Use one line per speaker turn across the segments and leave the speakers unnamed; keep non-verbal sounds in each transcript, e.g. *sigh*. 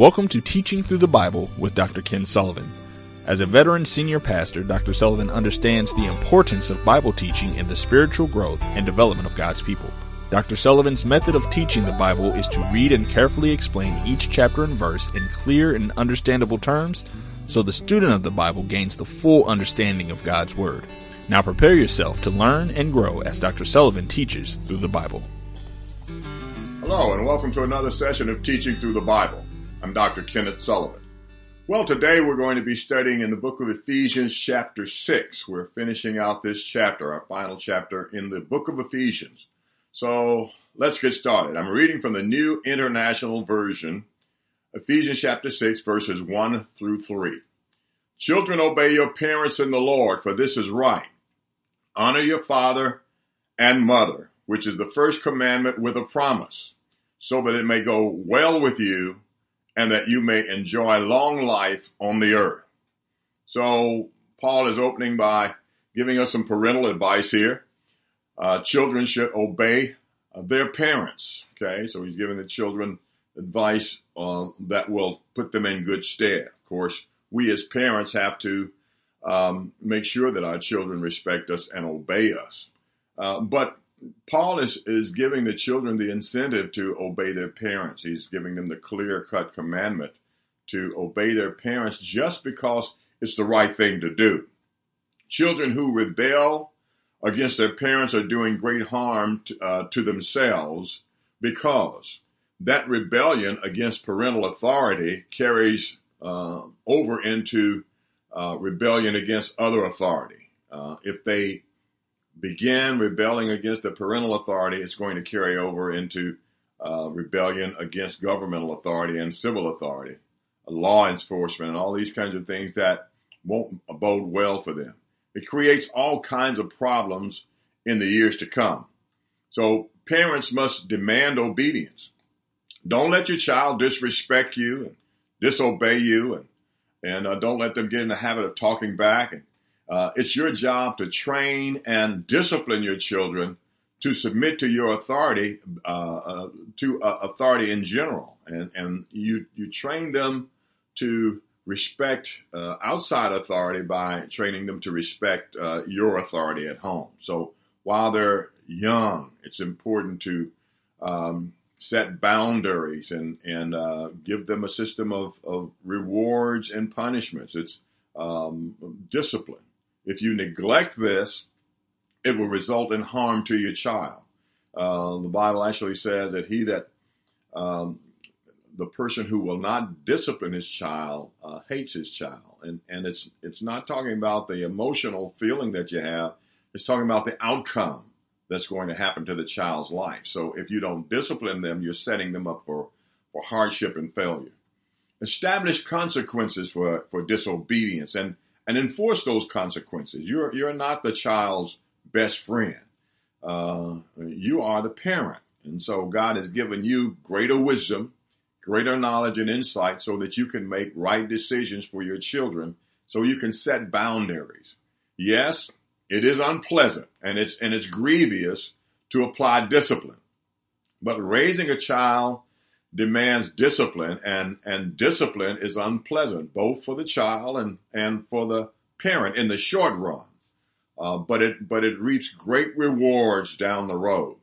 Welcome to Teaching Through the Bible with Dr. Ken Sullivan. As a veteran senior pastor, Dr. Sullivan understands the importance of Bible teaching in the spiritual growth and development of God's people. Dr. Sullivan's method of teaching the Bible is to read and carefully explain each chapter and verse in clear and understandable terms so the student of the Bible gains the full understanding of God's Word. Now prepare yourself to learn and grow as Dr. Sullivan teaches through the Bible.
Hello, and welcome to another session of Teaching Through the Bible. I'm Dr. Kenneth Sullivan. Well, today we're going to be studying in the book of Ephesians, chapter 6. We're finishing out this chapter, our final chapter in the book of Ephesians. So let's get started. I'm reading from the New International Version, Ephesians chapter 6, verses 1 through 3. Children, obey your parents in the Lord, for this is right. Honor your father and mother, which is the first commandment with a promise, so that it may go well with you and that you may enjoy long life on the earth. So Paul is opening by giving us some parental advice here. Uh, children should obey uh, their parents. Okay, so he's giving the children advice uh, that will put them in good stead. Of course, we as parents have to um, make sure that our children respect us and obey us. Uh, but Paul is, is giving the children the incentive to obey their parents. He's giving them the clear cut commandment to obey their parents just because it's the right thing to do. Children who rebel against their parents are doing great harm to, uh, to themselves because that rebellion against parental authority carries uh, over into uh, rebellion against other authority. Uh, if they begin rebelling against the parental authority, it's going to carry over into uh, rebellion against governmental authority and civil authority, law enforcement, and all these kinds of things that won't bode well for them. It creates all kinds of problems in the years to come. So parents must demand obedience. Don't let your child disrespect you and disobey you, and and uh, don't let them get in the habit of talking back and uh, it's your job to train and discipline your children to submit to your authority, uh, uh, to uh, authority in general, and and you you train them to respect uh, outside authority by training them to respect uh, your authority at home. So while they're young, it's important to um, set boundaries and and give them a system of, of rewards and punishments. It's um, discipline. If you neglect this, it will result in harm to your child. Uh, the Bible actually says that he that um, the person who will not discipline his child uh, hates his child, and and it's it's not talking about the emotional feeling that you have. It's talking about the outcome that's going to happen to the child's life. So if you don't discipline them, you're setting them up for for hardship and failure. Establish consequences for for disobedience and and enforce those consequences. You're you're not the child's best friend. Uh, you are the parent, and so God has given you greater wisdom, greater knowledge and insight, so that you can make right decisions for your children. So you can set boundaries. Yes, it is unpleasant and it's and it's grievous to apply discipline, but raising a child demands discipline and, and discipline is unpleasant, both for the child and, and for the parent in the short run. Uh, but it, but it reaps great rewards down the road.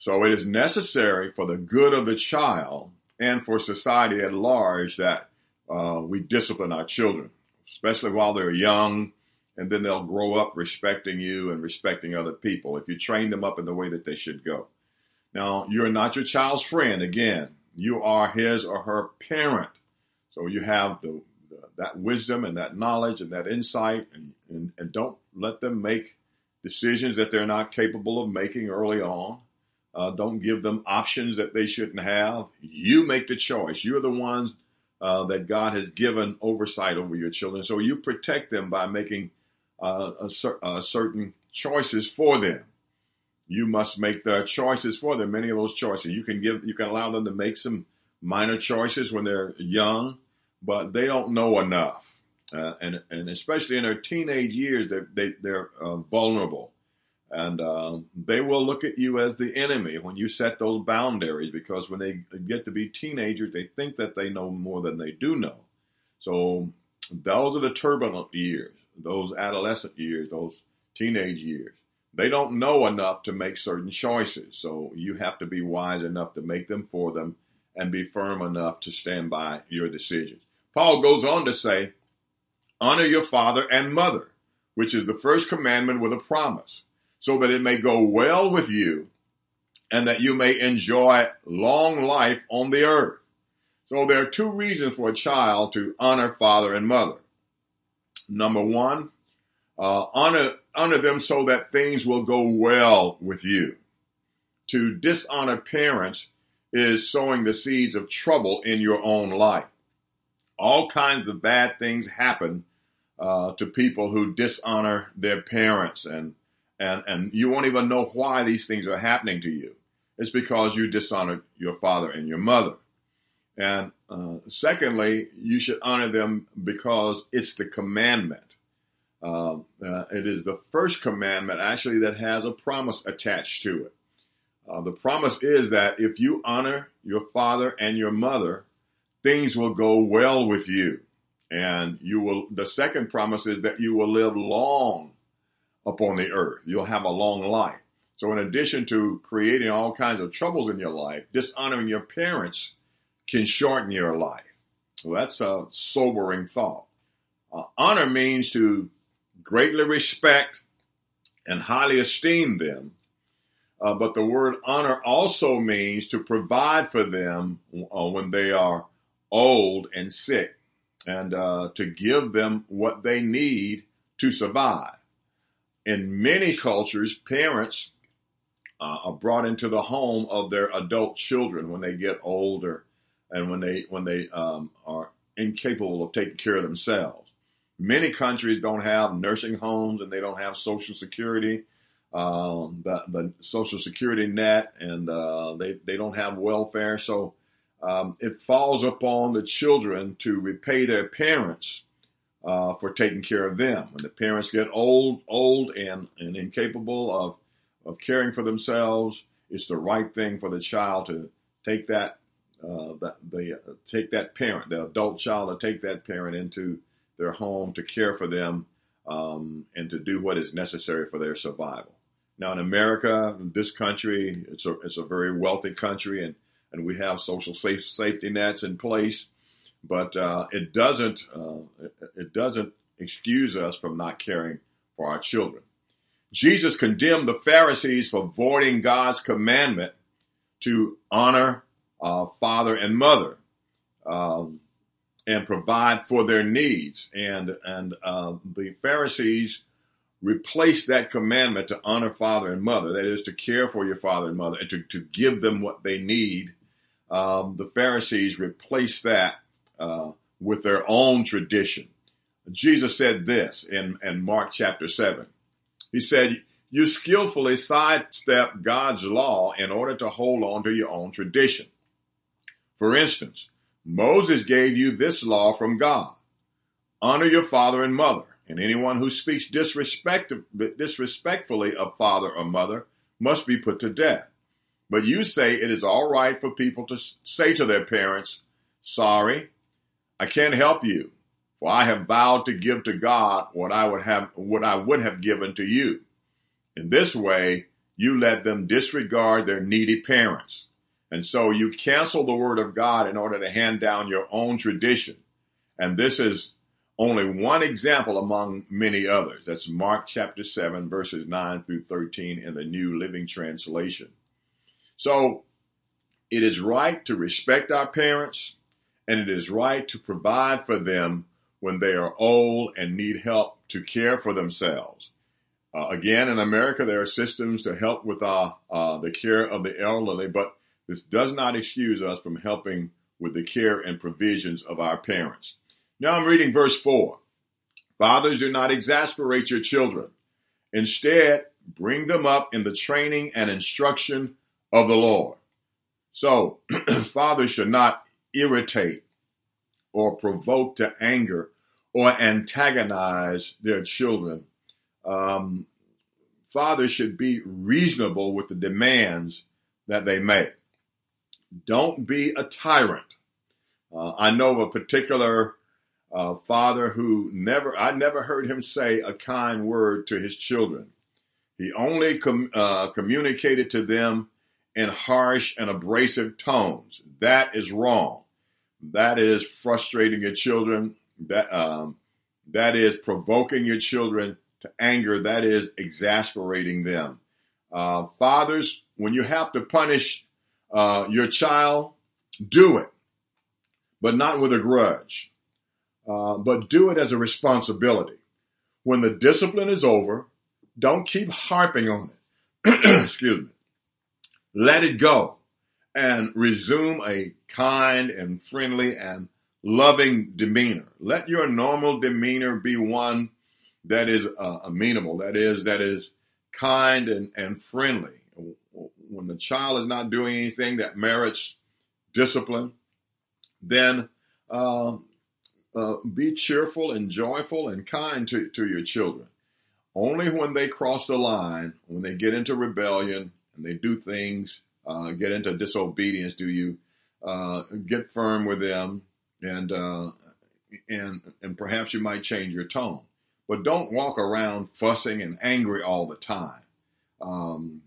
So it is necessary for the good of the child and for society at large that uh, we discipline our children, especially while they're young, and then they'll grow up respecting you and respecting other people if you train them up in the way that they should go. Now, you're not your child's friend. Again, you are his or her parent. So you have the, the that wisdom and that knowledge and that insight, and, and, and don't let them make decisions that they're not capable of making early on. Uh, don't give them options that they shouldn't have. You make the choice. You're the ones uh, that God has given oversight over your children. So you protect them by making uh, a, a certain choices for them you must make the choices for them. Many of those choices you can give, you can allow them to make some minor choices when they're young, but they don't know enough, uh, and and especially in their teenage years, they're they, they are uh, vulnerable. And uh, they will look at you as the enemy when you set those boundaries because when they get to be teenagers, they think that they know more than they do know. So those are the turbulent years, those adolescent years, those teenage years. They don't know enough to make certain choices. So you have to be wise enough to make them for them and be firm enough to stand by your decisions. Paul goes on to say, honor your father and mother, which is the first commandment with a promise, so that it may go well with you and that you may enjoy long life on the earth. So there are two reasons for a child to honor father and mother. Number one, uh, honor honor them so that things will go well with you. To dishonor parents is sowing the seeds of trouble in your own life. All kinds of bad things happen uh, to people who dishonor their parents, and and and you won't even know why these things are happening to you. It's because you dishonor your father and your mother. And uh, secondly, you should honor them because it's the commandment. Uh, uh, it is the first commandment actually that has a promise attached to it. Uh, the promise is that if you honor your father and your mother, things will go well with you. And you will, the second promise is that you will live long upon the earth. You'll have a long life. So, in addition to creating all kinds of troubles in your life, dishonoring your parents can shorten your life. Well, that's a sobering thought. Uh, honor means to greatly respect and highly esteem them uh, but the word honor also means to provide for them uh, when they are old and sick and uh, to give them what they need to survive. In many cultures, parents uh, are brought into the home of their adult children when they get older and when they when they um, are incapable of taking care of themselves. Many countries don't have nursing homes and they don't have social security um, the, the social security net and uh, they, they don't have welfare. So um, it falls upon the children to repay their parents uh, for taking care of them. When the parents get old, old and, and incapable of, of caring for themselves, it's the right thing for the child to take that uh, the, the uh, take that parent, the adult child, to take that parent into their home to care for them um, and to do what is necessary for their survival. Now, in America, this country, it's a it's a very wealthy country, and and we have social safe, safety nets in place, but uh, it doesn't uh, it doesn't excuse us from not caring for our children. Jesus condemned the Pharisees for voiding God's commandment to honor uh, father and mother um, and provide for their needs, and and uh, the Pharisees replaced that commandment to honor father and mother, that is to care for your father and mother and to, to give them what they need. Um, the Pharisees replaced that uh, with their own tradition. Jesus said this in, in Mark chapter 7. He said, You skillfully sidestep God's law in order to hold on to your own tradition. For instance, Moses gave you this law from God honor your father and mother and anyone who speaks disrespect, disrespectfully of father or mother must be put to death. But you say it is all right for people to say to their parents, Sorry, I can't help you, for I have vowed to give to God what I would have what I would have given to you. In this way, you let them disregard their needy parents. And so you cancel the word of God in order to hand down your own tradition. And this is only one example among many others. That's Mark chapter 7, verses 9 through 13 in the New Living Translation. So it is right to respect our parents, and it is right to provide for them when they are old and need help to care for themselves. Uh, again, in America, there are systems to help with uh, uh, the care of the elderly, but this does not excuse us from helping with the care and provisions of our parents. Now I'm reading verse 4. Fathers, do not exasperate your children. Instead, bring them up in the training and instruction of the Lord. So, *clears throat* fathers should not irritate or provoke to anger or antagonize their children. Um, fathers should be reasonable with the demands that they make. Don't be a tyrant. Uh, I know of a particular uh, father who never, I never heard him say a kind word to his children. He only com- uh, communicated to them in harsh and abrasive tones. That is wrong. That is frustrating your children. That um, that is provoking your children to anger. That is exasperating them. Uh, fathers, when you have to punish uh, your child, do it, but not with a grudge. Uh, but do it as a responsibility. When the discipline is over, don't keep harping on it. *clears throat* Excuse me. Let it go and resume a kind and friendly and loving demeanor. Let your normal demeanor be one that is uh, amenable, that is, that is kind and, and friendly. When the child is not doing anything that merits discipline, then uh, uh, be cheerful and joyful and kind to, to your children. Only when they cross the line, when they get into rebellion and they do things, uh, get into disobedience, do you uh, get firm with them and uh, and and perhaps you might change your tone, but don't walk around fussing and angry all the time, um,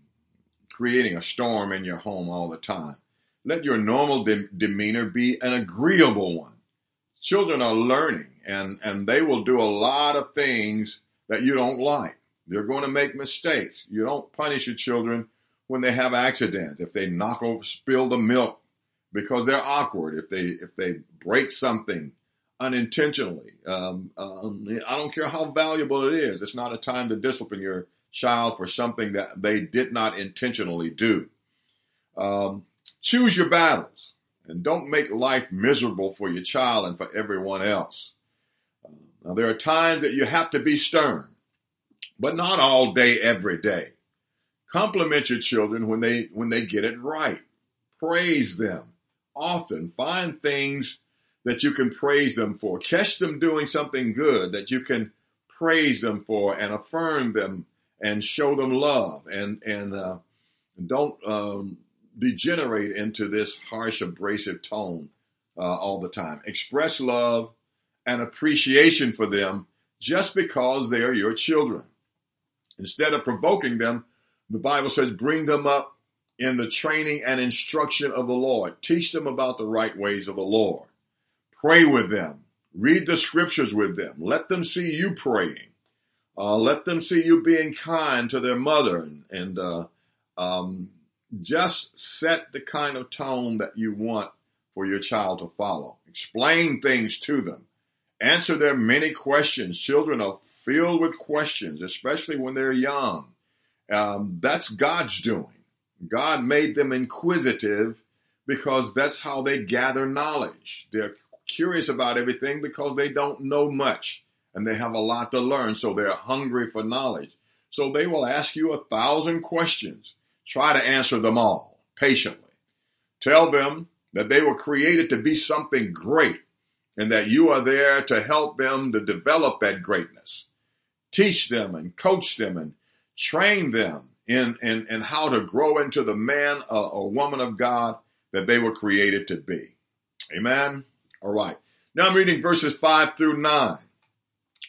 creating a storm in your home all the time. Let your normal de- demeanor be an agreeable one. Children are learning, and and they will do a lot of things that you don't like. They're going to make mistakes. You don't punish your children when they have accidents. If they knock over, spill the milk because they're awkward. If they if they break something unintentionally, um, um, I don't care how valuable it is. It's not a time to discipline your child for something that they did not intentionally do. Um, choose your battles and don't make life miserable for your child and for everyone else. Now, there are times that you have to be stern, but not all day, every day. Compliment your children when they when they get it right. Praise them often. Find things that you can praise them for. Catch them doing something good that you can praise them for and affirm them and show them love and and uh, don't um, degenerate into this harsh, abrasive tone uh, all the time. Express love and appreciation for them just because they are your children. Instead of provoking them, the Bible says, bring them up in the training and instruction of the Lord. Teach them about the right ways of the Lord. Pray with them. Read the scriptures with them. Let them see you praying. Uh, let them see you being kind to their mother and, and uh, um, just set the kind of tone that you want for your child to follow. Explain things to them. Answer their many questions. Children are filled with questions, especially when they're young. Um, that's God's doing. God made them inquisitive because that's how they gather knowledge. They're curious about everything because they don't know much and they have a lot to learn, so they're hungry for knowledge. So they will ask you a thousand questions. Try to answer them all patiently. Tell them that they were created to be something great and that you are there to help them to develop that greatness. Teach them and coach them and train them in, in, in how to grow into the man or, or woman of God that they were created to be. Amen. All right. Now I'm reading verses 5 through 9.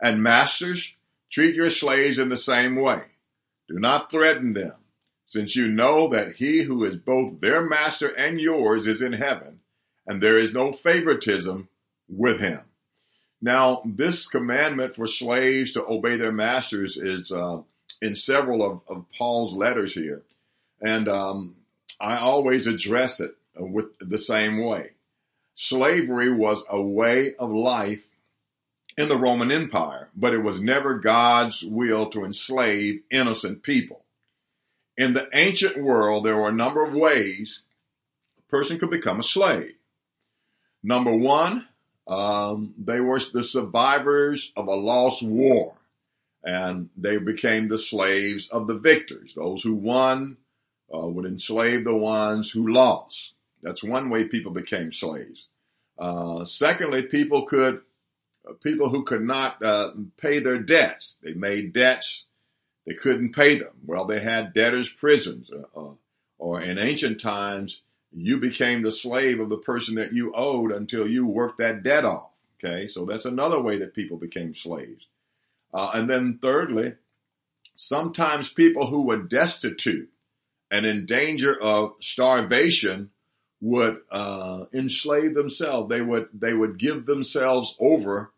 And masters, treat your slaves in the same way. Do not threaten them, since you know that he who is both their master and yours is in heaven, and there is no favoritism with him. Now, this commandment for slaves to obey their masters is uh, in several of, of, Paul's letters here. And um, I always address it with the same way. Slavery was a way of life in the Roman Empire, but it was never God's will to enslave innocent people. In the ancient world, there were a number of ways a person could become a slave. Number one, um, they were the survivors of a lost war, and they became the slaves of the victors. Those who won uh, would enslave the ones who lost. That's one way people became slaves. Uh, secondly, people could people who could not uh, pay their debts. They made debts, they couldn't pay them. Well, they had debtors' prisons, uh, uh, or in ancient times, you became the slave of the person that you owed until you worked that debt off. Okay, so that's another way that people became slaves. Uh, and then thirdly, sometimes people who were destitute and in danger of starvation would uh, enslave themselves. They would they would give themselves over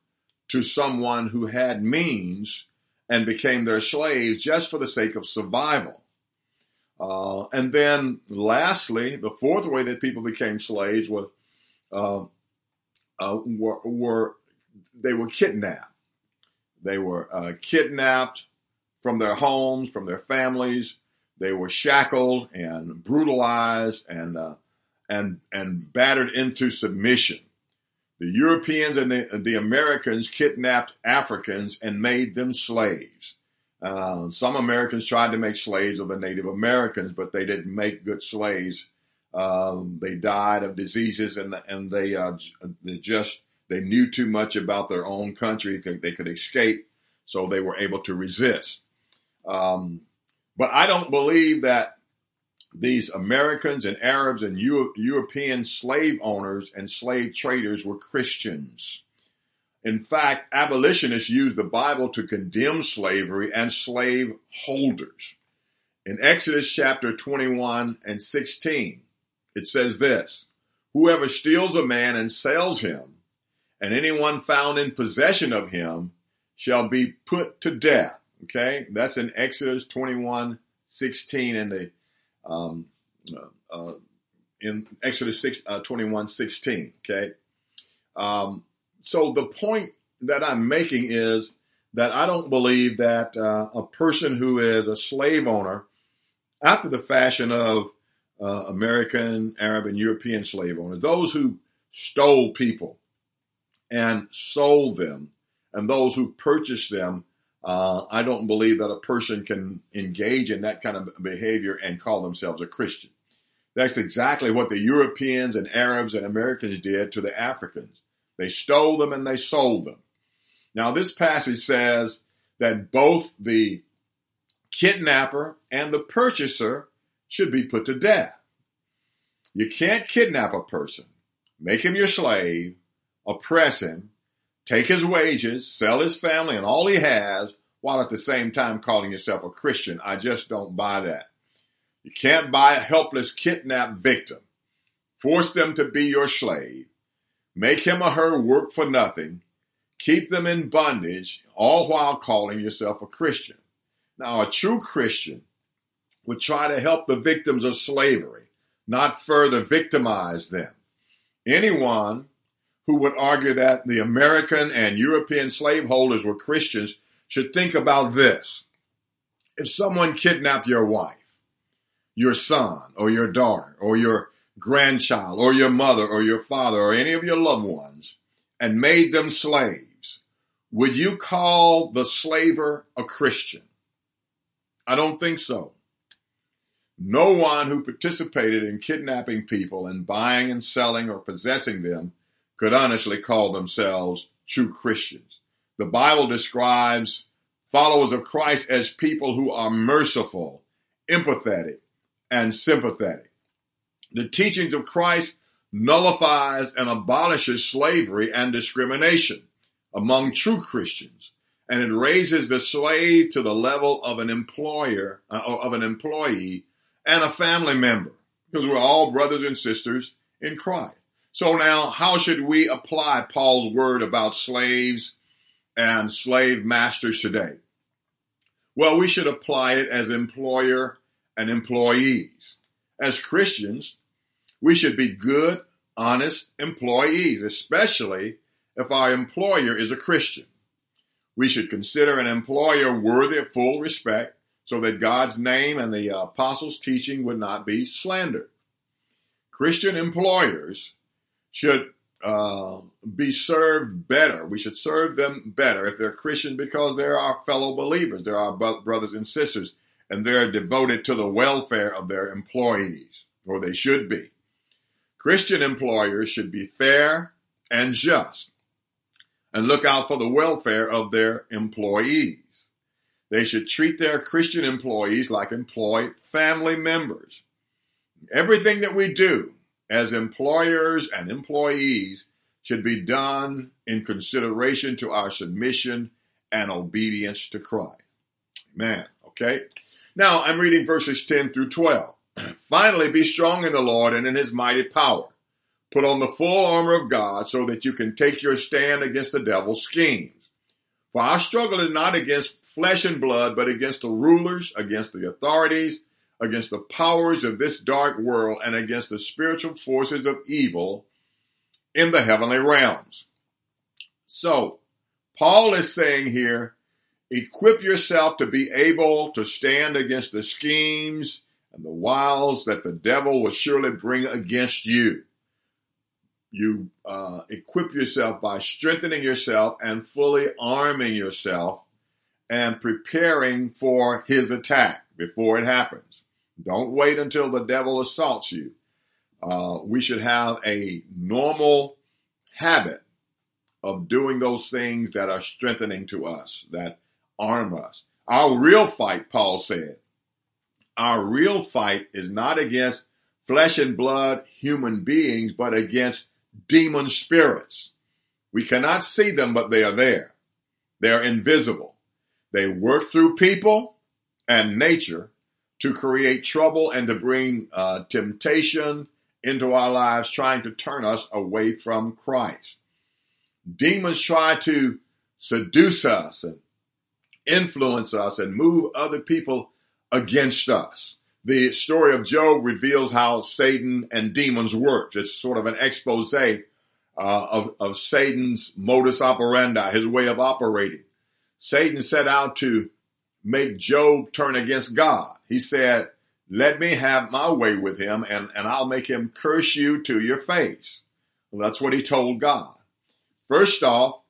to someone who had means and became their slaves just for the sake of survival. Uh, and then, lastly, the fourth way that people became slaves was uh, uh were, were, they were kidnapped. They were uh, kidnapped from their homes, from their families. They were shackled and brutalized and uh, and, and battered into submission. The Europeans and the, the Americans kidnapped Africans and made them slaves. Uh, some Americans tried to make slaves of the Native Americans, but they didn't make good slaves. Um, they died of diseases, and and they uh, they just they knew too much about their own country. They could escape, so they were able to resist. Um, but I don't believe that these Americans and Arabs and Euro- European slave owners and slave traders were Christians. In fact, abolitionists used the Bible to condemn slavery and slave holders. In Exodus chapter 21 and 16, it says this Whoever steals a man and sells him, and anyone found in possession of him, shall be put to death. Okay, that's in Exodus 21 16 in the um, uh, uh, in Exodus 6, uh, 21 16. Okay. Um, so the point that I'm making is that I don't believe that uh, a person who is a slave owner, after the fashion of uh, American, Arab, and European slave owners, those who stole people and sold them, and those who purchased them uh, I don't believe that a person can engage in that kind of behavior and call themselves a Christian. That's exactly what the Europeans and Arabs and Americans did to the Africans. They stole them and they sold them. Now, this passage says that both the kidnapper and the purchaser should be put to death. You can't kidnap a person, make him your slave, oppress him, take his wages, sell his family and all he has, while at the same time calling yourself a Christian. I just don't buy that. You can't buy a helpless kidnapped victim, force them to be your slave, make him or her work for nothing, keep them in bondage, all while calling yourself a Christian. Now, a true Christian would try to help the victims of slavery, not further victimize them. Anyone who would argue that the American and European slaveholders were Christians should think about this. If someone kidnapped your wife, your son, or your daughter, or your grandchild, or your mother, or your father, or any of your loved ones, and made them slaves, would you call the slaver a Christian? I don't think so. No one who participated in kidnapping people and buying and selling or possessing them could honestly call themselves true Christians. The Bible describes followers of Christ as people who are merciful, empathetic, and sympathetic. The teachings of Christ nullifies and abolishes slavery and discrimination among true Christians, and it raises the slave to the level of an employer, uh, of an employee, and a family member, because we're all brothers and sisters in Christ. So now, how should we apply Paul's word about slaves and slave masters today? Well, we should apply it as employer and employees. As Christians, we should be good, honest employees, especially if our employer is a Christian. We should consider an employer worthy of full respect so that God's name and the apostles' teaching would not be slandered. Christian employers should uh, be served better. We should serve them better if they're Christian because they're our fellow believers. They're our brothers and sisters, and they're devoted to the welfare of their employees, or they should be. Christian employers should be fair and just and look out for the welfare of their employees. They should treat their Christian employees like employed family members. Everything that we do as employers and employees should be done in consideration to our submission and obedience to Christ. Amen. Okay. Now I'm reading verses 10 through 12. *clears throat* Finally, be strong in the Lord and in his mighty power. Put on the full armor of God so that you can take your stand against the devil's schemes. For our struggle is not against flesh and blood, but against the rulers, against the authorities, against the powers of this dark world, and against the spiritual forces of evil in the heavenly realms. So, Paul is saying here, equip yourself to be able to stand against the schemes and the wiles that the devil will surely bring against you. You uh, equip yourself by strengthening yourself and fully arming yourself and preparing for his attack before it happens. Don't wait until the devil assaults you. Uh, we should have a normal habit of doing those things that are strengthening to us, that arm us. Our real fight, Paul said, our real fight is not against flesh and blood human beings, but against demon spirits. We cannot see them, but they are there. They are invisible. They work through people and nature to create trouble and to bring uh, temptation into our lives, trying to turn us away from Christ. Demons try to seduce us and influence us and move other people against us. The story of Job reveals how Satan and demons work. It's sort of an expose uh, of, of Satan's modus operandi, his way of operating. Satan set out to make Job turn against God. He said, Let me have my way with him, and, and I'll make him curse you to your face. Well, that's what he told God. First off,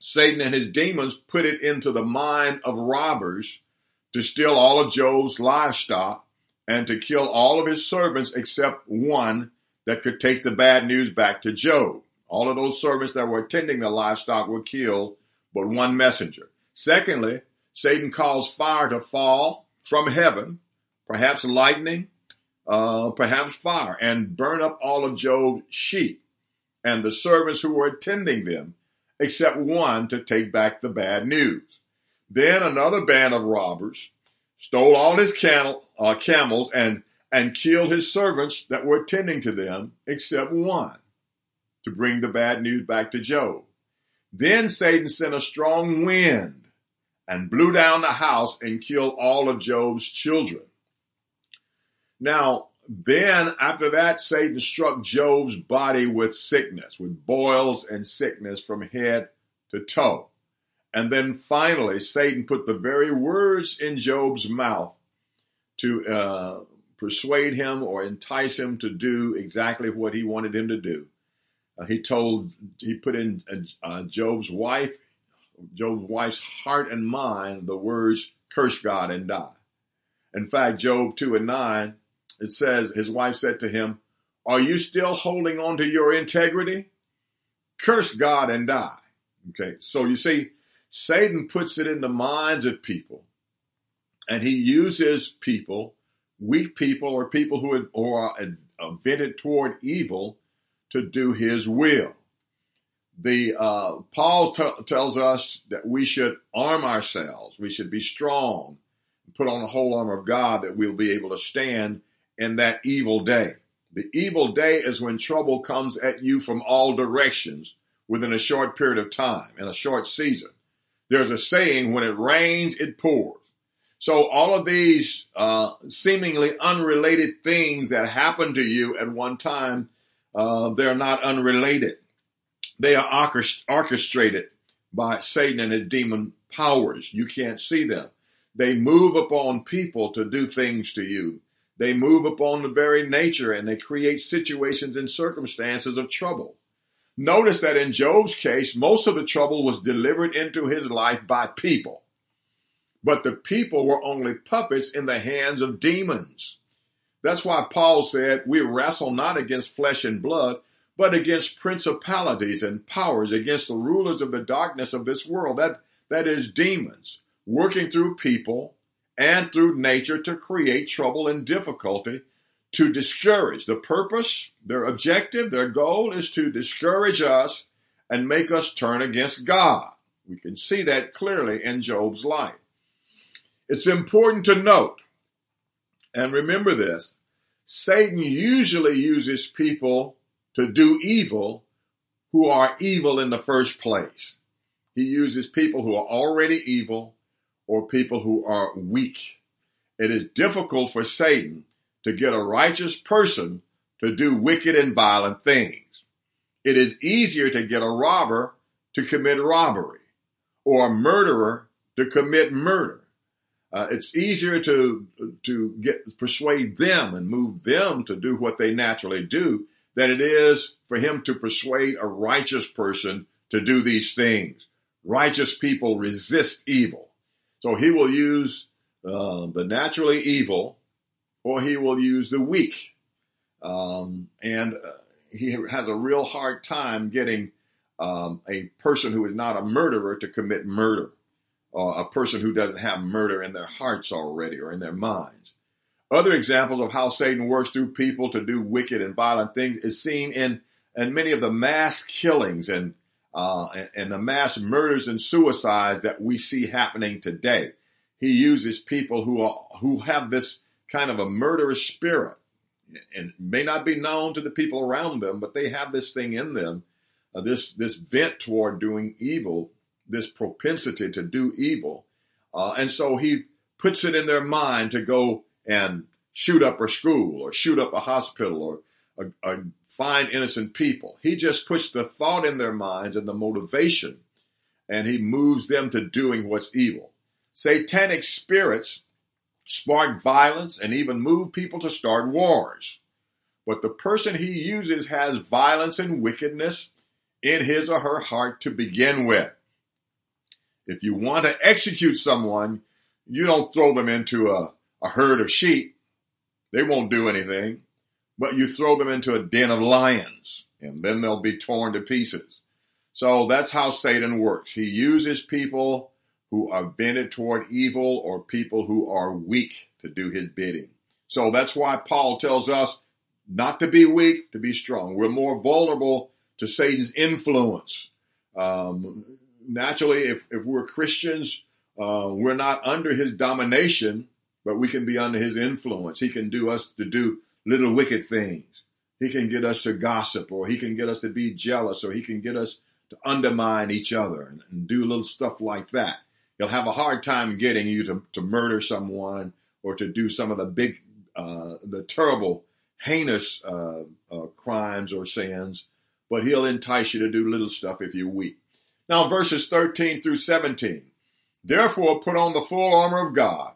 Satan and his demons put it into the mind of robbers to steal all of Job's livestock and to kill all of his servants except one that could take the bad news back to Job. All of those servants that were attending the livestock were killed, but one messenger. Secondly, Satan caused fire to fall from heaven, perhaps lightning, uh, perhaps fire, and burn up all of Job's sheep and the servants who were attending them, except one to take back the bad news. Then another band of robbers stole all his camel, uh, camels and, and killed his servants that were attending to them, except one, to bring the bad news back to Job. Then Satan sent a strong wind and blew down the house and killed all of Job's children. Now, then after that, Satan struck Job's body with sickness, with boils and sickness from head to toe. And then finally, Satan put the very words in Job's mouth to uh, persuade him or entice him to do exactly what he wanted him to do. Uh, he told, he put in uh, Job's wife Job's wife's heart and mind the words, curse God and die. In fact, Job 2 and 9, it says, his wife said to him, Are you still holding on to your integrity? Curse God and die. Okay, so you see, Satan puts it in the minds of people, and he uses people, weak people, or people who are invented toward evil to do his will the uh, Paul t- tells us that we should arm ourselves. We should be strong, and put on the whole armor of God that we'll be able to stand in that evil day. The evil day is when trouble comes at you from all directions within a short period of time, in a short season. There's a saying, when it rains, it pours. So all of these uh, seemingly unrelated things that happen to you at one time, uh, they're not unrelated. They are orchestrated by Satan and his demon powers. You can't see them. they move upon people to do things to you. They move upon the very nature and they create situations and circumstances of trouble. Notice that in Job's case, most of the trouble was delivered into his life by people. But the people were only puppets in the hands of demons. That's why Paul said, We wrestle not against flesh and blood, but against principalities and powers, against the rulers of the darkness of this world. That, that is demons working through people and through nature to create trouble and difficulty to discourage. The purpose, their objective, their goal is to discourage us and make us turn against God. We can see that clearly in Job's life. It's important to note and remember this Satan usually uses people to do evil who are evil in the first place. He uses people who are already evil or people who are weak. It is difficult for Satan to get a righteous person to do wicked and violent things. It is easier to get a robber to commit robbery or a murderer to commit murder. Uh, it's easier to to get persuade them and move them to do what they naturally do than it is for him to persuade a righteous person to do these things. Righteous people resist evil. So he will use uh, the naturally evil or he will use the weak. Um, and uh, he has a real hard time getting um, a person who is not a murderer to commit murder, or a person who doesn't have murder in their hearts already or in their minds. Other examples of how Satan works through people to do wicked and violent things is seen in, in many of the mass killings and uh, and, and the mass murders and suicides that we see happening today. He uses people who are who have this kind of a murderous spirit and may not be known to the people around them, but they have this thing in them, uh, this this vent toward doing evil, this propensity to do evil, uh, and so he puts it in their mind to go and shoot up a school or shoot up a hospital or, or, or find innocent people. He just puts the thought in their minds and the motivation, and he moves them to doing what's evil. Satanic spirits spark violence and even move people to start wars. But the person he uses has violence and wickedness in his or her heart to begin with. If you want to execute someone, you don't throw them into a, a herd of sheep. They won't do anything but you throw them into a den of lions and then they'll be torn to pieces. So that's how Satan works. He uses people who are bended toward evil or people who are weak to do his bidding. So that's why Paul tells us not to be weak, to be strong. We're more vulnerable to Satan's influence. Um, naturally, if, if we're Christians, uh, we're not under his domination, but we can be under his influence. He can do us to do little wicked things. He can get us to gossip, or he can get us to be jealous, or he can get us to undermine each other and, and do little stuff like that. He'll have a hard time getting you to, to murder someone or to do some of the big, uh, the terrible, heinous uh, uh, crimes or sins, but he'll entice you to do little stuff if you're weak. Now, verses 13 through 17. Therefore, put on the full armor of God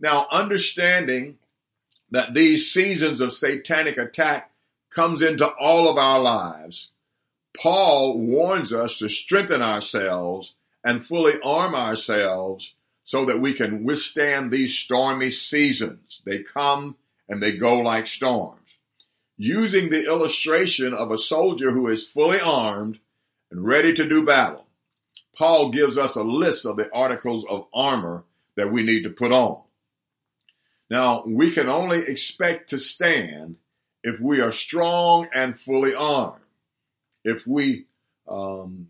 now, understanding that these seasons of satanic attack comes into all of our lives, Paul warns us to strengthen ourselves and fully arm ourselves so that we can withstand these stormy seasons. They come and they go like storms. Using the illustration of a soldier who is fully armed and ready to do battle, Paul gives us a list of the articles of armor that we need to put on. Now, we can only expect to stand if we are strong and fully armed. If we um,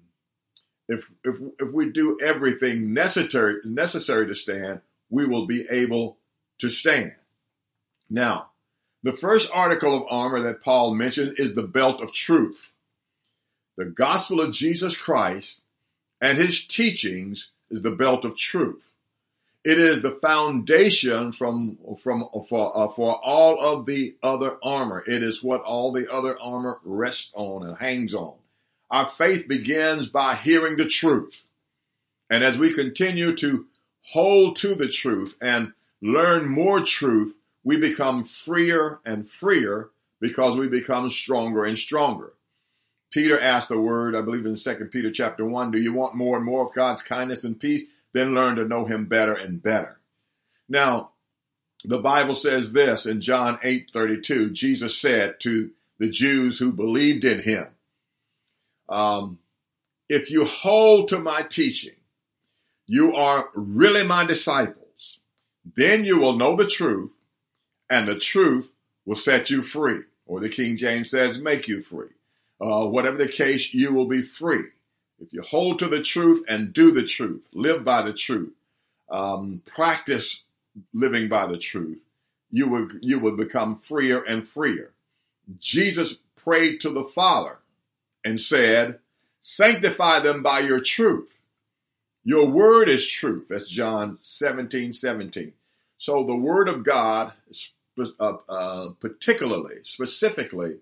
if, if if we do everything necessary necessary to stand, we will be able to stand. Now, the first article of armor that Paul mentions is the belt of truth. The gospel of Jesus Christ and his teachings is the belt of truth. It is the foundation from, from, for, uh, for all of the other armor. It is what all the other armor rests on and hangs on. Our faith begins by hearing the truth. And as we continue to hold to the truth and learn more truth, we become freer and freer because we become stronger and stronger. Peter asked the word, I believe in 2 Peter chapter 1, do you want more and more of God's kindness and peace? Then learn to know him better and better. Now, the Bible says this in John 8 32. Jesus said to the Jews who believed in him, um, If you hold to my teaching, you are really my disciples. Then you will know the truth, and the truth will set you free. Or the King James says, make you free. Uh, whatever the case, you will be free. If you hold to the truth and do the truth, live by the truth, um, practice living by the truth, you will, you will become freer and freer. Jesus prayed to the Father and said, Sanctify them by your truth. Your word is truth. That's John 17, 17. So the word of God, uh, uh, particularly, specifically,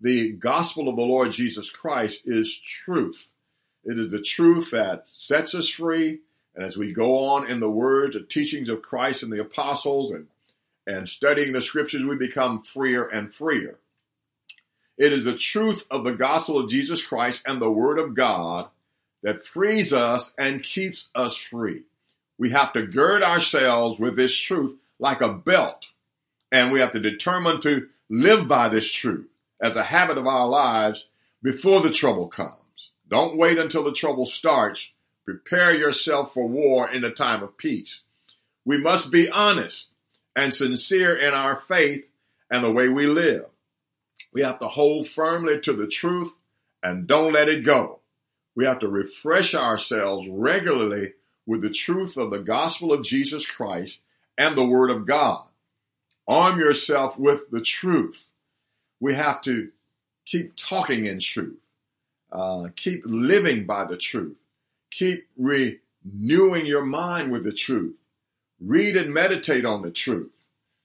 the gospel of the Lord Jesus Christ is truth. It is the truth that sets us free. And as we go on in the words the teachings of Christ and the apostles and, and studying the scriptures, we become freer and freer. It is the truth of the gospel of Jesus Christ and the word of God that frees us and keeps us free. We have to gird ourselves with this truth like a belt. And we have to determine to live by this truth as a habit of our lives before the trouble comes. Don't wait until the trouble starts. Prepare yourself for war in a time of peace. We must be honest and sincere in our faith and the way we live. We have to hold firmly to the truth and don't let it go. We have to refresh ourselves regularly with the truth of the gospel of Jesus Christ and the word of God. Arm yourself with the truth. We have to keep talking in truth, uh, keep living by the truth, keep renewing your mind with the truth, read and meditate on the truth,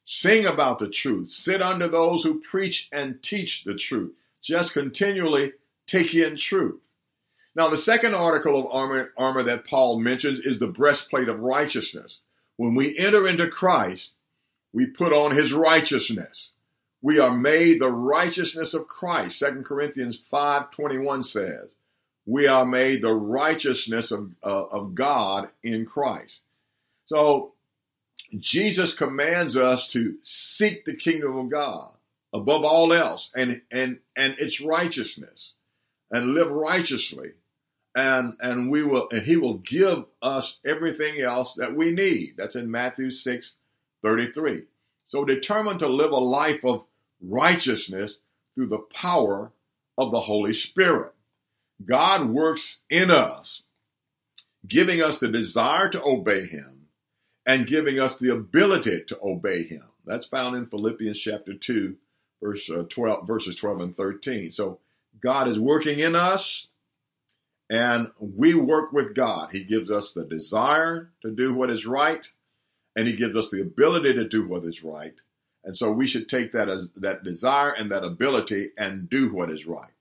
sing about the truth, sit under those who preach and teach the truth. Just continually take in truth. Now, the second article of armor, armor that Paul mentions is the breastplate of righteousness. When we enter into Christ, we put on his righteousness. We are made the righteousness of Christ. 2 Corinthians 5:21 says, "We are made the righteousness of, uh, of God in Christ." So Jesus commands us to seek the kingdom of God above all else and and and its righteousness and live righteously and and we will and he will give us everything else that we need that's in matthew 6 33 so determined to live a life of righteousness through the power of the holy spirit god works in us giving us the desire to obey him and giving us the ability to obey him that's found in philippians chapter 2 verse uh, 12 verses 12 and 13 so god is working in us and we work with God. He gives us the desire to do what is right, and He gives us the ability to do what is right. And so we should take that as that desire and that ability and do what is right.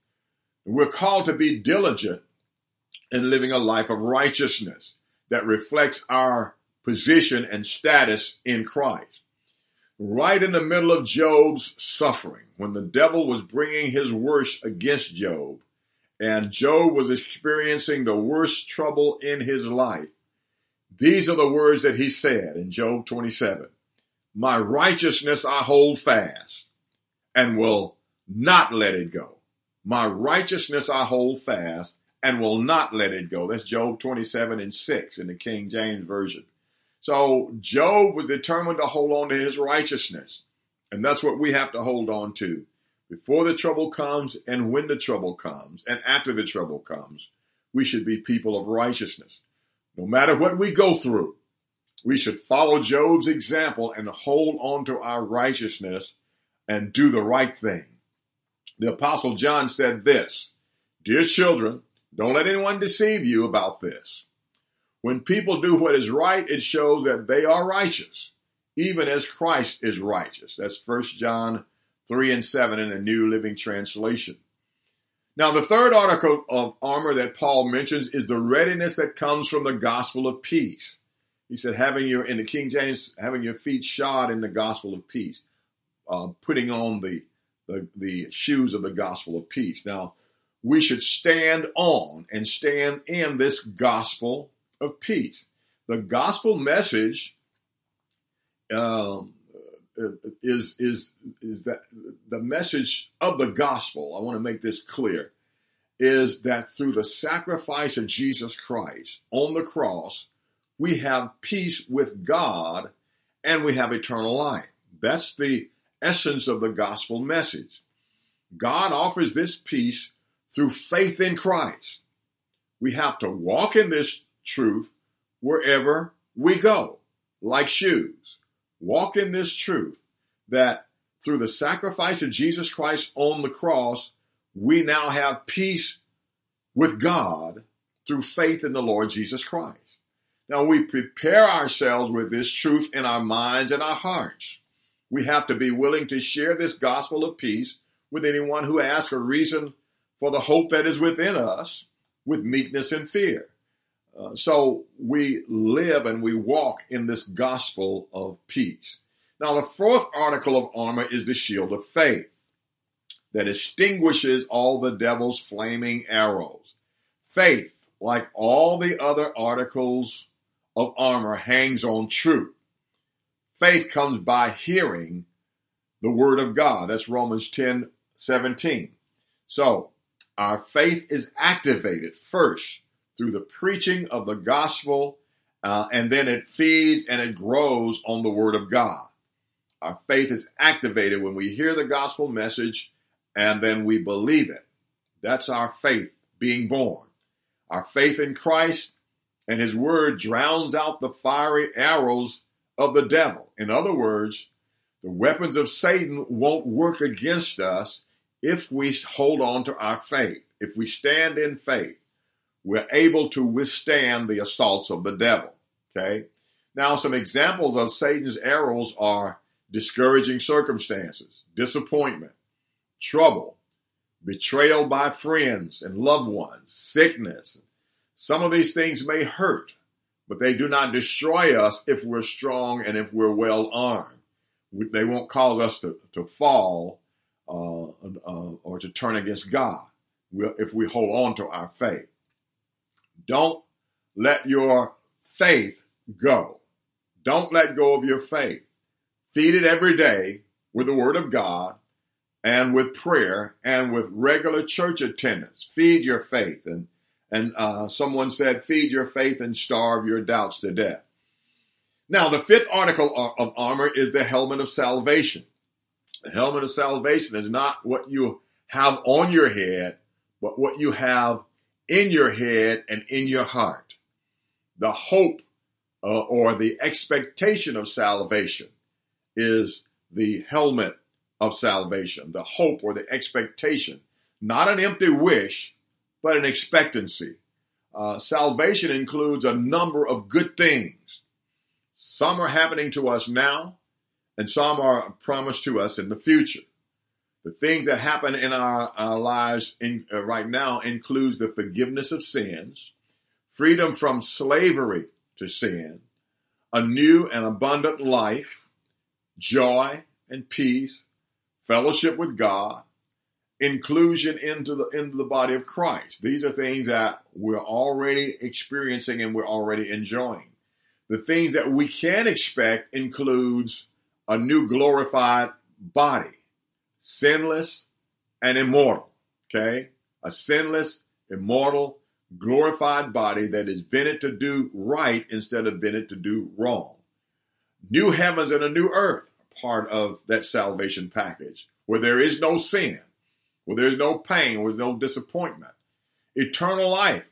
we're called to be diligent in living a life of righteousness that reflects our position and status in Christ. Right in the middle of Job's suffering, when the devil was bringing his worst against Job, and Job was experiencing the worst trouble in his life. These are the words that he said in Job 27 My righteousness I hold fast and will not let it go. My righteousness I hold fast and will not let it go. That's Job 27 and 6 in the King James Version. So Job was determined to hold on to his righteousness. And that's what we have to hold on to before the trouble comes and when the trouble comes and after the trouble comes, we should be people of righteousness. No matter what we go through, We should follow Job's example and hold on to our righteousness and do the right thing. The Apostle John said this Dear children, don't let anyone deceive you about this. When people do what is right, it shows that they are righteous, even as Christ is righteous. That's 1 John 3 and 7 in the New Living Translation. Now, the third article of armor that Paul mentions is the readiness that comes from the gospel of peace. He said, having your, in the King James, having your feet shod in the gospel of peace, uh, putting on the, the, the shoes of the gospel of peace. Now, we should stand on and stand in this gospel of peace. The gospel message um, is is is that the message of the gospel. I want to make this clear is that through the sacrifice of Jesus Christ on the cross, we have peace with God and we have eternal life. That's the essence of the gospel message. God offers this peace through faith in Christ. We have to walk in this truth wherever we go, like shoes. Walk in this truth that through the sacrifice of Jesus Christ on the cross, we now have peace with God through faith in the Lord Jesus Christ. Now we prepare ourselves with this truth in our minds and our hearts. We have to be willing to share this gospel of peace with anyone who asks a reason for the hope that is within us with meekness and fear. Uh, so we live and we walk in this gospel of peace. Now, the fourth article of armor is the shield of faith that extinguishes all the devil's flaming arrows. Faith, like all the other articles of armor, hangs on truth. Faith comes by hearing the word of God. That's Romans 10 17. So, our faith is activated first through the preaching of the gospel, uh, and then it feeds and it grows on the word of God. Our faith is activated when we hear the gospel message and then we believe it. That's our faith being born. Our faith in Christ and his word drowns out the fiery arrows of the devil. In other words, the weapons of Satan won't work against us if we hold on to our faith, if we stand in faith, we're able to withstand the assaults of the devil. Okay. Now, some examples of Satan's arrows are discouraging circumstances, disappointment, trouble, betrayal by friends and loved ones, sickness. Some of these things may hurt, but they do not destroy us if we're strong and if we're well armed. They won't cause us to, to fall uh, uh, or to turn against God if we hold on to our faith. Don't let your faith go. Don't let go of your faith. Feed it every day with the Word of God and with prayer and with regular church attendance. Feed your faith. And, and uh, someone said, feed your faith and starve your doubts to death. Now, the fifth article of armor is the helmet of salvation. The helmet of salvation is not what you have on your head, but what you have in your head and in your heart. The hope uh, or the expectation of salvation is the helmet of salvation, the hope or the expectation, not an empty wish, but an expectancy. Uh, salvation includes a number of good things. Some are happening to us now, and some are promised to us in the future. The things that happen in our, our lives in, uh, right now includes the forgiveness of sins, freedom from slavery to sin, a new and abundant life, joy and peace, fellowship with God, inclusion into the into the body of Christ. These are things that we're already experiencing and we're already enjoying. The things that we can expect includes a new glorified body, sinless and immortal. Okay? A sinless, immortal, glorified body that is vented to do right instead of vented to do wrong. New heavens and a new earth, are part of that salvation package, where there is no sin, where there is no pain, where there's no disappointment. Eternal life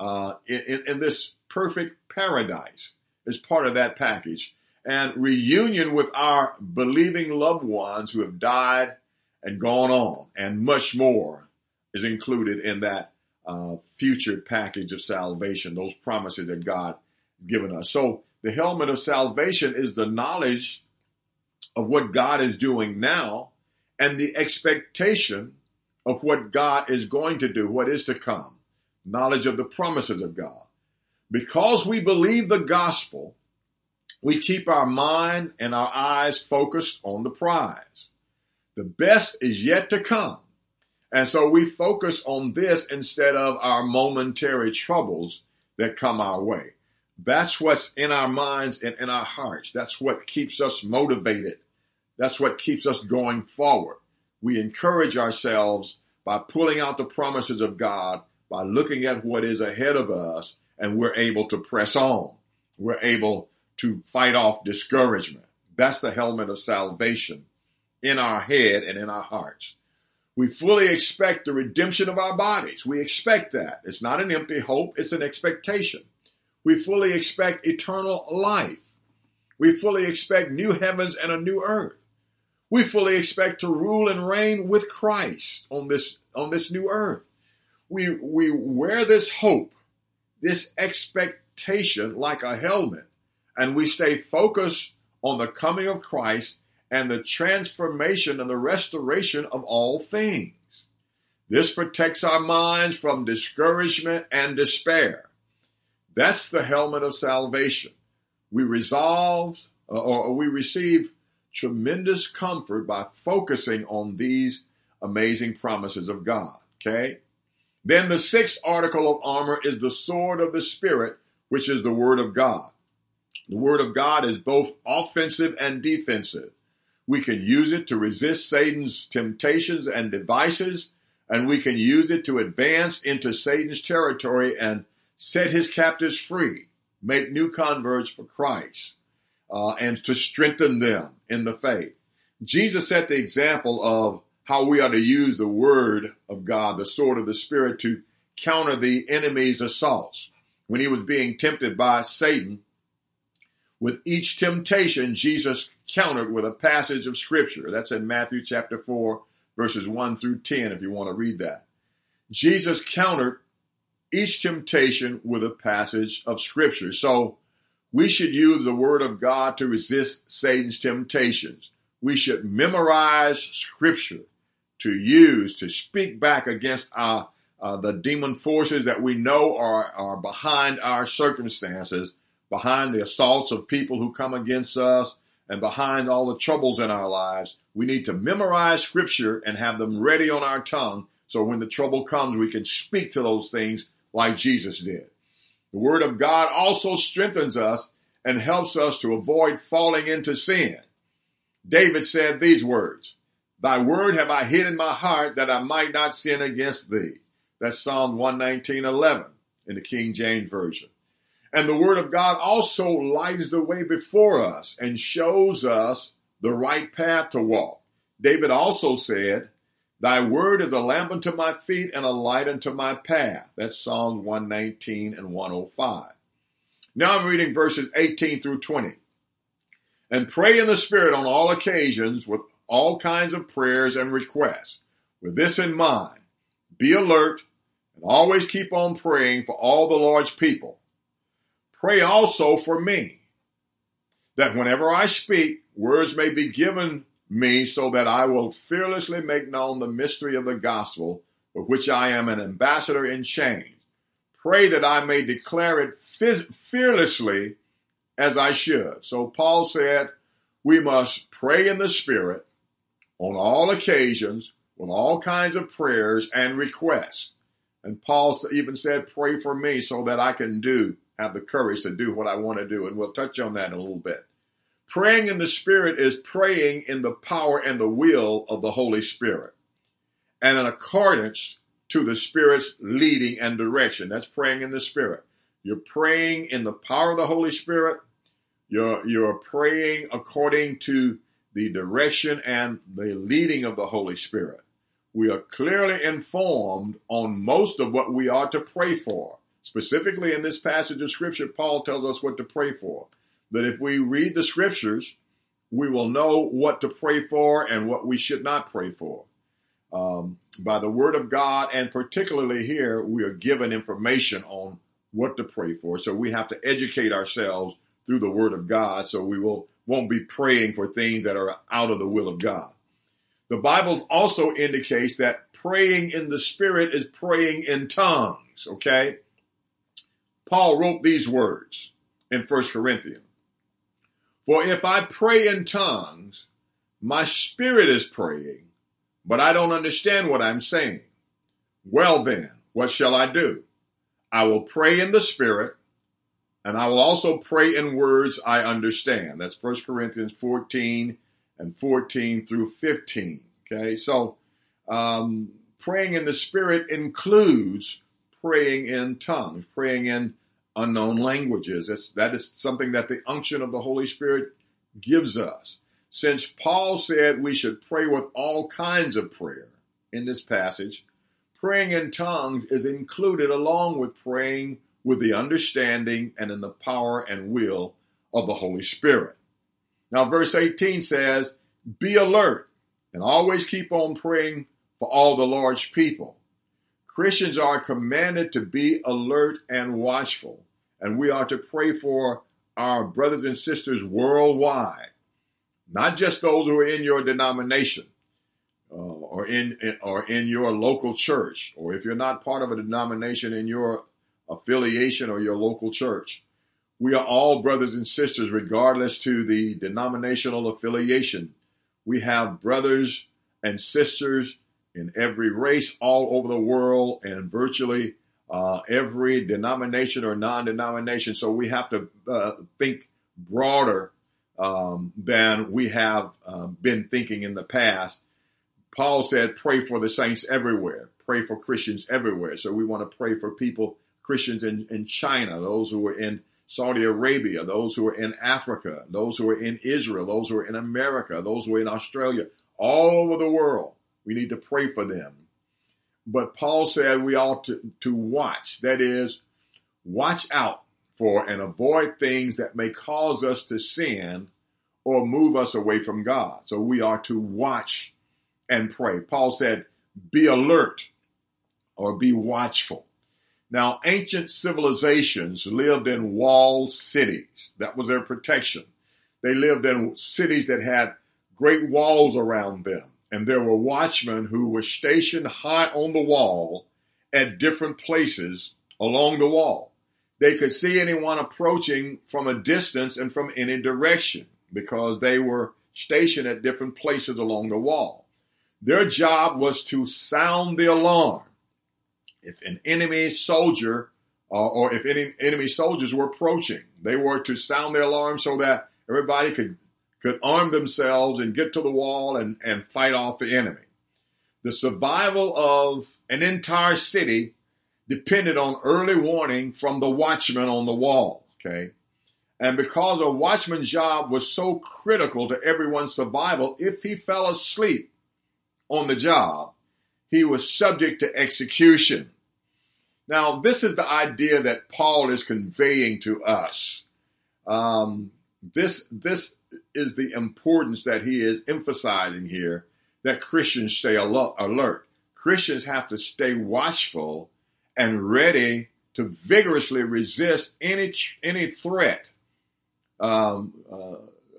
uh, in, in this perfect paradise is part of that package. And reunion with our believing loved ones who have died and gone on, and much more is included in that uh, future package of salvation, those promises that God given us. So the helmet of salvation is the knowledge of what God is doing now and the expectation of what God is going to do, what is to come, knowledge of the promises of God. Because we believe the gospel, we keep our mind and our eyes focused on the prize. The best is yet to come. And so we focus on this instead of our momentary troubles that come our way. That's what's in our minds and in our hearts. That's what keeps us motivated. That's what keeps us going forward. We encourage ourselves by pulling out the promises of God, by looking at what is ahead of us, and we're able to press on. We're able to fight off discouragement. That's the helmet of salvation in our head and in our hearts. We fully expect the redemption of our bodies. We expect that. It's not an empty hope, it's an expectation. We fully expect eternal life. We fully expect new heavens and a new earth. We fully expect to rule and reign with Christ on this, on this new earth. We, we wear this hope, this expectation like a helmet, and we stay focused on the coming of Christ and the transformation and the restoration of all things. This protects our minds from discouragement and despair. That's the helmet of salvation. We resolve or we receive tremendous comfort by focusing on these amazing promises of God. Okay? Then the sixth article of armor is the sword of the Spirit, which is the Word of God. The Word of God is both offensive and defensive. We can use it to resist Satan's temptations and devices, and we can use it to advance into Satan's territory and set his captives free, make new converts for Christ, uh, and to strengthen them in the faith. Jesus set the example of how we are to use the word of God, the sword of the Spirit, to counter the enemy's assaults. When he was being tempted by Satan, with each temptation, Jesus countered with a passage of scripture. That's in Matthew chapter 4, verses 1 through 10, if you want to read that. Jesus countered each temptation with a passage of scripture. So we should use the word of God to resist Satan's temptations. We should memorize scripture to use to speak back against our uh, the demon forces that we know are, are behind our circumstances, behind the assaults of people who come against us, and behind all the troubles in our lives. We need to memorize scripture and have them ready on our tongue so when the trouble comes, we can speak to those things like Jesus did. The Word of God also strengthens us and helps us to avoid falling into sin. David said these words, Thy word have I hid in my heart that I might not sin against thee. That's Psalm 119, 11 in the King James Version. And the word of God also lights the way before us and shows us the right path to walk. David also said, Thy word is a lamp unto my feet and a light unto my path. That's Psalms 119 and 105. Now I'm reading verses 18 through 20. And pray in the Spirit on all occasions with all kinds of prayers and requests. With this in mind, be alert and always keep on praying for all the Lord's people. Pray also for me, that whenever I speak, words may be given me so that I will fearlessly make known the mystery of the gospel, for which I am an ambassador in chains. Pray that I may declare it fearlessly as I should. So Paul said, we must pray in the Spirit on all occasions with all kinds of prayers and requests. And Paul even said, pray for me so that I can do, have the courage to do what I want to do. And we'll touch on that in a little bit. Praying in the Spirit is praying in the power and the will of the Holy Spirit and in accordance to the Spirit's leading and direction. That's praying in the Spirit. You're praying in the power of the Holy Spirit. You're, you're praying according to the direction and the leading of the Holy Spirit. We are clearly informed on most of what we are to pray for. Specifically in this passage of scripture, Paul tells us what to pray for. That if we read the scriptures, we will know what to pray for and what we should not pray for. Um, by the word of God, and particularly here, we are given information on what to pray for. So we have to educate ourselves through the word of God so we will won't be praying for things that are out of the will of God. The Bible also indicates that praying in the spirit is praying in tongues, okay? Paul wrote these words in 1 Corinthians. For if I pray in tongues, my spirit is praying, but I don't understand what I'm saying. Well then, what shall I do? I will pray in the spirit, and I will also pray in words I understand. That's 1 Corinthians 14 and 14 through 15. Okay, so um, praying in the spirit includes praying in tongues, praying in unknown languages. That is something that the unction of the Holy Spirit gives us. Since Paul said we should pray with all kinds of prayer in this passage, praying in tongues is included along with praying with the understanding and in the power and will of the Holy Spirit. Now, verse 18 says, Be alert and always keep on praying for all the large people. Christians are commanded to be alert and watchful, and we are to pray for our brothers and sisters worldwide, not just those who are in your denomination uh, or in, in or in your local church, or if you're not part of a denomination in your affiliation or your local church. We are all brothers and sisters, regardless to the denominational affiliation. We have brothers and sisters in every race all over the world and virtually uh, every denomination or non denomination. So we have to uh, think broader um, than we have uh, been thinking in the past. Paul said, pray for the saints everywhere, pray for Christians everywhere. So we want to pray for people, Christians in, in China, those who are in Saudi Arabia, those who are in Africa, those who are in Israel, those who are in America, those who are in Australia, all over the world. We need to pray for them. But Paul said we ought to, to watch. That is, watch out for and avoid things that may cause us to sin or move us away from God. So we are to watch and pray. Paul said, be alert or be watchful. Now, ancient civilizations lived in walled cities. That was their protection. They lived in cities that had great walls around them and there were watchmen who were stationed high on the wall at different places along the wall. They could see anyone approaching from a distance and from any direction because they were stationed at different places along the wall. Their job was to sound the alarm. If an enemy soldier uh, or if any enemy soldiers were approaching, they were to sound the alarm so that everybody could could arm themselves and get to the wall and, and fight off the enemy. The survival of an entire city depended on early warning from the watchman on the wall. Okay. And because a watchman's job was so critical to everyone's survival, if he fell asleep on the job, he was subject to execution. Now, this is the idea that Paul is conveying to us. Um, this this is the importance that he is emphasizing here that Christians stay alert. Christians have to stay watchful and ready to vigorously resist any any threat um, uh,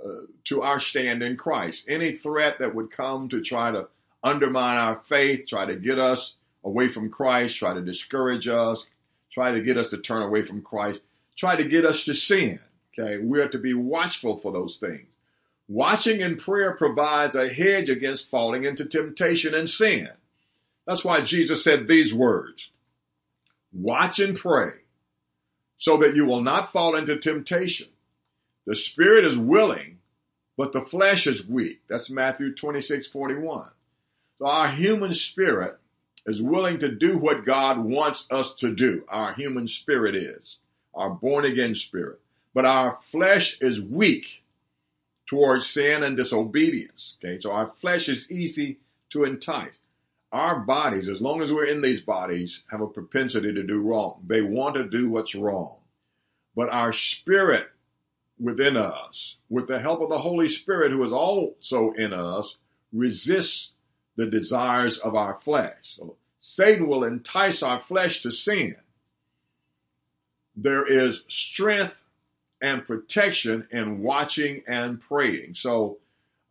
uh, to our stand in Christ. Any threat that would come to try to undermine our faith, try to get us away from Christ, try to discourage us, try to get us to turn away from Christ, try to get us to sin. Okay, we are to be watchful for those things. Watching in prayer provides a hedge against falling into temptation and sin. That's why Jesus said these words Watch and pray so that you will not fall into temptation. The spirit is willing, but the flesh is weak. That's Matthew 26 41. So our human spirit is willing to do what God wants us to do. Our human spirit is, our born again spirit. But our flesh is weak towards sin and disobedience. Okay, so our flesh is easy to entice. our bodies, as long as we're in these bodies, have a propensity to do wrong. They want to do what's wrong. But our spirit within us, with the help of the Holy Spirit who is also in us, resists the desires of our flesh. So Satan will entice our flesh to sin. There is strength and protection in watching and praying. So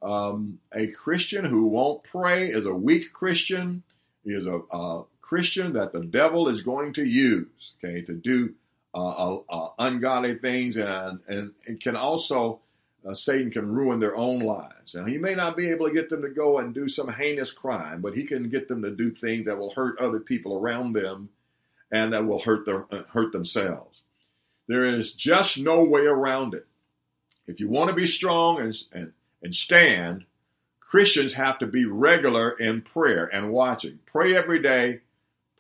um, a Christian who won't pray is a weak Christian. He is a, a Christian that the devil is going to use, okay, to do uh, uh, ungodly things, and and can also uh, Satan can ruin their own lives. Now he may not be able to get them to go and do some heinous crime, but he can get them to do things that will hurt other people around them, and that will hurt their uh, hurt themselves. There is just no way around it. If you want to be strong and, and and stand, Christians have to be regular in prayer and watching. Pray every day,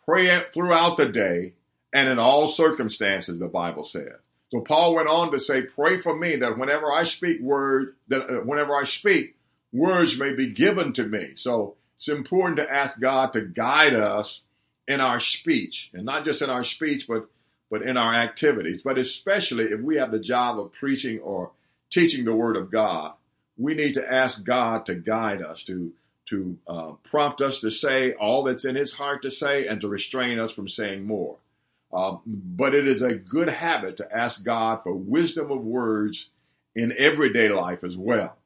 pray throughout the day, and in all circumstances, the Bible says. So Paul went on to say, "Pray for me that whenever I speak word, that uh, whenever I speak, words may be given to me." So it's important to ask God to guide us in our speech, and not just in our speech, but but in our activities. But especially if we have the job of preaching or teaching the Word of God, we need to ask God to guide us, to to uh, prompt us to say all that's in His heart to say, and to restrain us from saying more. Uh, but it is a good habit to ask God for wisdom of words in everyday life as well.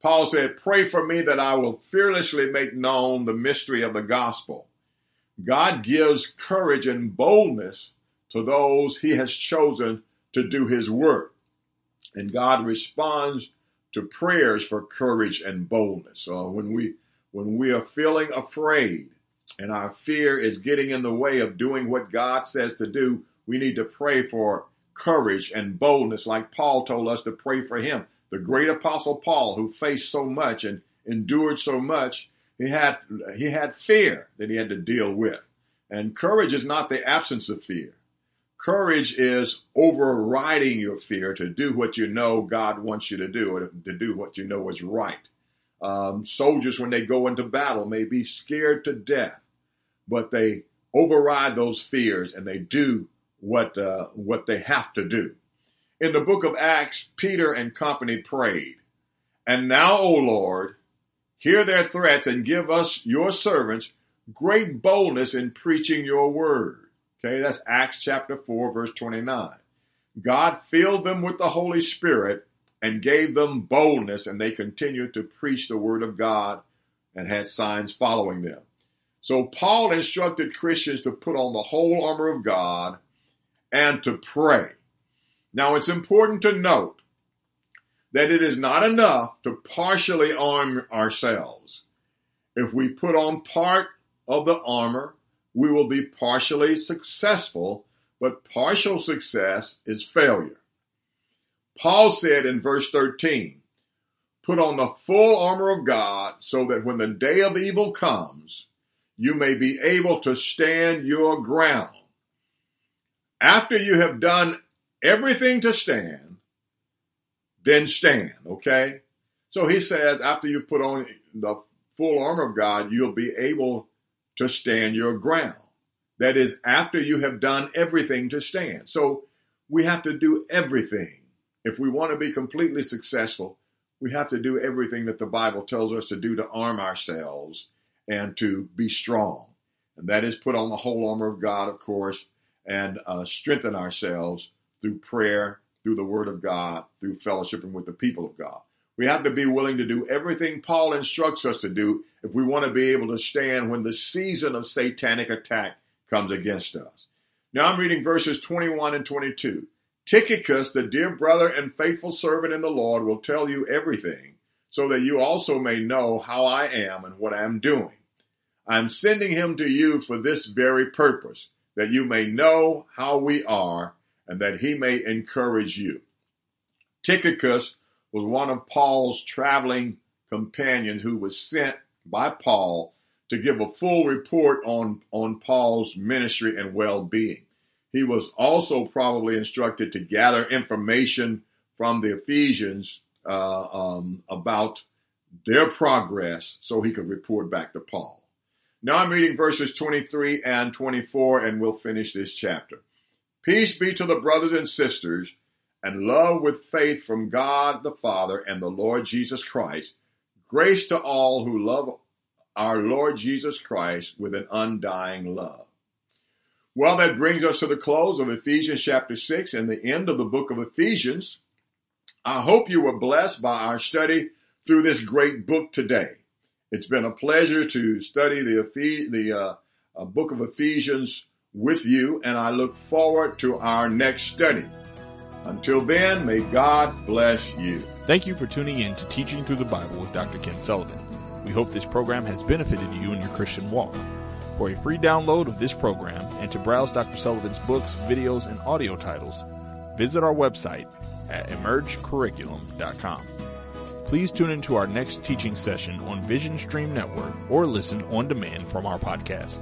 Paul said, Pray for me that I will fearlessly make known the mystery of the gospel. God gives courage and boldness to those he has chosen to do his work. And God responds to prayers for courage and boldness. So when we when we are feeling afraid and our fear is getting in the way of doing what God says to do, we need to pray for courage and boldness like Paul told us to pray for him. The great apostle Paul who faced so much and endured so much, he had he had fear that he had to deal with. And courage is not the absence of fear. Courage is overriding your fear to do what you know God wants you to do, or to do what you know is right. Um, soldiers, when they go into battle, may be scared to death, but they override those fears and they do what uh, what they have to do. In the book of Acts, Peter and company prayed, "And now, O Lord, hear their threats and give us, your servants, great boldness in preaching your word." Okay, that's Acts chapter 4, verse 29. God filled them with the Holy Spirit and gave them boldness, and they continued to preach the word of God and had signs following them. So Paul instructed Christians to put on the whole armor of God and to pray. Now it's important to note that it is not enough to partially arm ourselves. If we put on part of the armor, we will be partially successful, but partial success is failure. Paul said in verse 13, Put on the full armor of God so that when the day of evil comes, you may be able to stand your ground. After you have done everything to stand, then stand, okay? So he says, after you put on the full armor of God, you'll be able to stand your ground. That is, after you have done everything to stand. So we have to do everything. If we want to be completely successful, we have to do everything that the Bible tells us to do to arm ourselves and to be strong. And that is put on the whole armor of God, of course, and uh, strengthen ourselves through prayer, through the Word of God, through fellowshipping with the people of God. We have to be willing to do everything Paul instructs us to do if we want to be able to stand when the season of satanic attack comes against us. Now I'm reading verses 21 and 22. Tychicus, the dear brother and faithful servant in the Lord, will tell you everything, so that you also may know how I am and what I am doing. I'm sending him to you for this very purpose, that you may know how we are, and that he may encourage you. Tychicus was one of Paul's traveling companions who was sent by Paul to give a full report on, on Paul's ministry and well being. He was also probably instructed to gather information from the Ephesians uh, um, about their progress so he could report back to Paul. Now I'm reading verses 23 and 24, and we'll finish this chapter. Peace be to the brothers and sisters, and love with faith from God the Father and the Lord Jesus Christ. Grace to all who love our Lord Jesus Christ with an undying love. Well, that brings us to the close of Ephesians chapter 6 and the end of the book of Ephesians. I hope you were blessed by our study through this great book today. It's been a pleasure to study the, the uh, uh, book of Ephesians with you, and I look forward to our next study. Until then, may God bless you.
Thank you for tuning in to Teaching Through the Bible with Dr. Ken Sullivan. We hope this program has benefited you in your Christian walk. For a free download of this program and to browse Dr. Sullivan's books, videos, and audio titles, visit our website at emergecurriculum.com. Please tune into our next teaching session on Vision Stream Network or listen on demand from our podcast.